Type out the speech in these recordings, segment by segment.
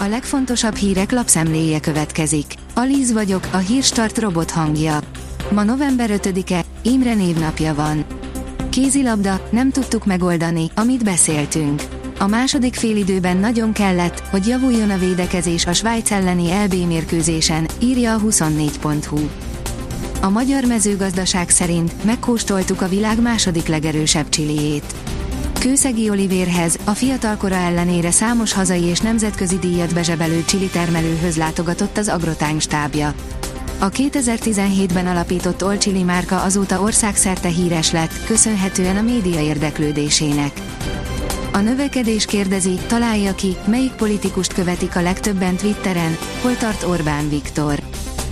A legfontosabb hírek lapszemléje következik. Alíz vagyok, a hírstart robot hangja. Ma november 5-e, Imre névnapja van. Kézilabda, nem tudtuk megoldani, amit beszéltünk. A második félidőben nagyon kellett, hogy javuljon a védekezés a Svájc elleni LB mérkőzésen, írja a 24.hu. A magyar mezőgazdaság szerint megkóstoltuk a világ második legerősebb csiliét. Kőszegi Olivérhez, a fiatalkora ellenére számos hazai és nemzetközi díjat bezsebelő csili termelőhöz látogatott az Agrotime stábja. A 2017-ben alapított Olcsili márka azóta országszerte híres lett, köszönhetően a média érdeklődésének. A növekedés kérdezi, találja ki, melyik politikust követik a legtöbben Twitteren, hol tart Orbán Viktor.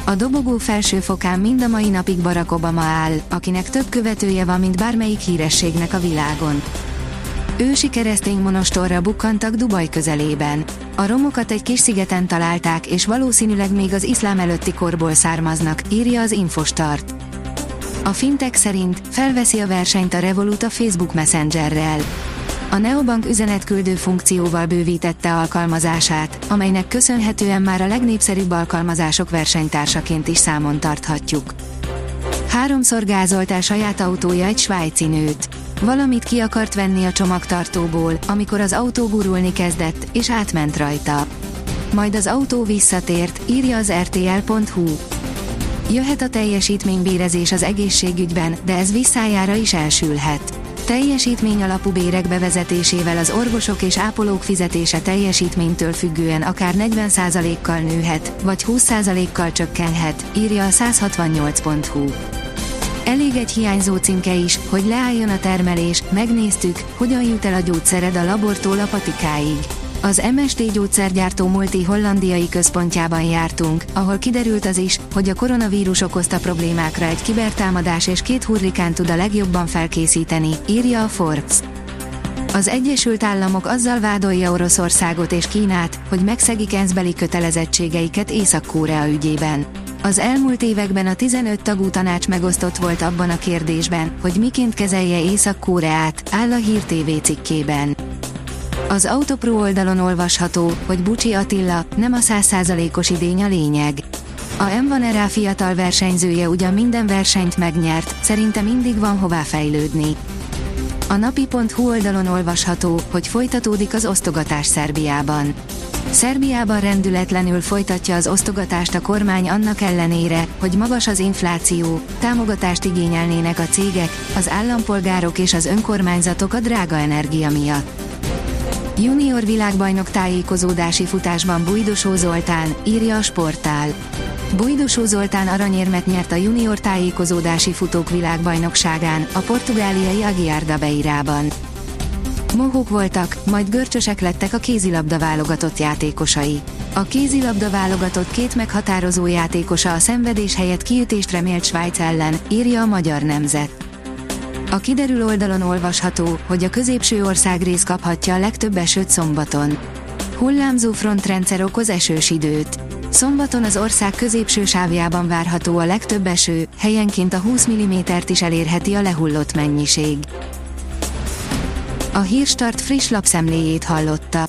A dobogó felső fokán mind a mai napig Barack Obama áll, akinek több követője van, mint bármelyik hírességnek a világon. Ősi keresztény monostorra bukkantak Dubaj közelében. A romokat egy kis szigeten találták, és valószínűleg még az iszlám előtti korból származnak, írja az Infostart. A fintek szerint felveszi a versenyt a Revolut a Facebook Messengerrel. A Neobank üzenetküldő funkcióval bővítette alkalmazását, amelynek köszönhetően már a legnépszerűbb alkalmazások versenytársaként is számon tarthatjuk. Háromszor gázolt el saját autója egy svájci nőt. Valamit ki akart venni a csomagtartóból, amikor az autó gurulni kezdett, és átment rajta. Majd az autó visszatért, írja az rtl.hu. Jöhet a teljesítménybérezés az egészségügyben, de ez visszájára is elsülhet. Teljesítmény alapú bérek bevezetésével az orvosok és ápolók fizetése teljesítménytől függően akár 40%-kal nőhet, vagy 20%-kal csökkenhet, írja a 168.hu. Elég egy hiányzó címke is, hogy leálljon a termelés, megnéztük, hogyan jut el a gyógyszered a labortól a patikáig. Az MSD gyógyszergyártó multi hollandiai központjában jártunk, ahol kiderült az is, hogy a koronavírus okozta problémákra egy kibertámadás és két hurrikán tud a legjobban felkészíteni, írja a Forbes. Az Egyesült Államok azzal vádolja Oroszországot és Kínát, hogy megszegik ENSZ-beli kötelezettségeiket Észak-Korea ügyében. Az elmúlt években a 15 tagú tanács megosztott volt abban a kérdésben, hogy miként kezelje Észak-Koreát, áll a Hír TV cikkében. Az Autopro oldalon olvasható, hogy Bucsi Attila, nem a százszázalékos idény a lényeg. A M1 fiatal versenyzője ugyan minden versenyt megnyert, szerinte mindig van hová fejlődni. A napi.hu oldalon olvasható, hogy folytatódik az osztogatás Szerbiában. Szerbiában rendületlenül folytatja az osztogatást a kormány annak ellenére, hogy magas az infláció, támogatást igényelnének a cégek, az állampolgárok és az önkormányzatok a drága energia miatt. Junior világbajnok tájékozódási futásban Bújdosó Zoltán, írja a sportál. Bújdosó Zoltán aranyérmet nyert a junior tájékozódási futók világbajnokságán, a portugáliai Aguiar Beirában. Mohók voltak, majd görcsösek lettek a kézilabda válogatott játékosai. A kézilabda válogatott két meghatározó játékosa a szenvedés helyett kiütést remélt Svájc ellen, írja a magyar nemzet. A kiderül oldalon olvasható, hogy a középső ország rész kaphatja a legtöbb esőt szombaton. Hullámzó frontrendszer okoz esős időt. Szombaton az ország középső sávjában várható a legtöbb eső, helyenként a 20 mm-t is elérheti a lehullott mennyiség. A Hírstart friss lapszemléjét hallotta.